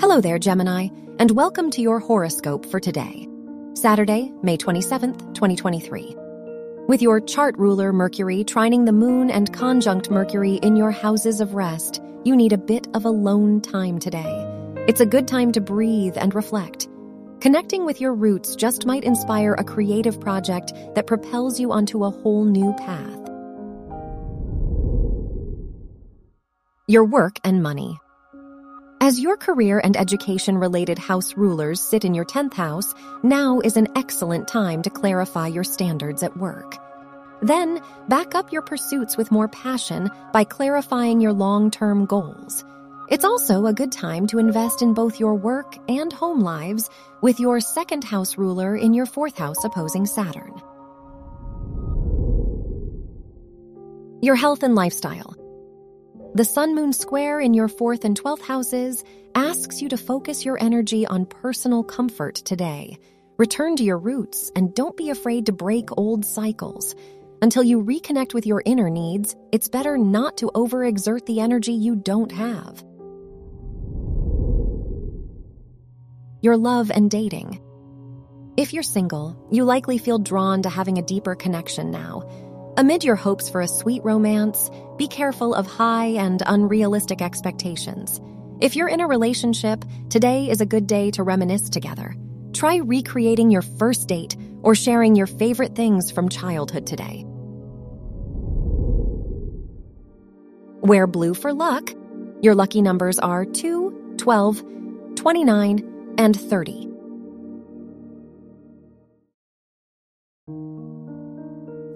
Hello there, Gemini, and welcome to your horoscope for today, Saturday, May 27th, 2023. With your chart ruler Mercury trining the moon and conjunct Mercury in your houses of rest, you need a bit of alone time today. It's a good time to breathe and reflect. Connecting with your roots just might inspire a creative project that propels you onto a whole new path. Your work and money. As your career and education related house rulers sit in your 10th house, now is an excellent time to clarify your standards at work. Then, back up your pursuits with more passion by clarifying your long term goals. It's also a good time to invest in both your work and home lives with your second house ruler in your fourth house opposing Saturn. Your health and lifestyle. The Sun Moon Square in your fourth and 12th houses asks you to focus your energy on personal comfort today. Return to your roots and don't be afraid to break old cycles. Until you reconnect with your inner needs, it's better not to overexert the energy you don't have. Your love and dating. If you're single, you likely feel drawn to having a deeper connection now. Amid your hopes for a sweet romance, be careful of high and unrealistic expectations. If you're in a relationship, today is a good day to reminisce together. Try recreating your first date or sharing your favorite things from childhood today. Wear blue for luck. Your lucky numbers are 2, 12, 29, and 30.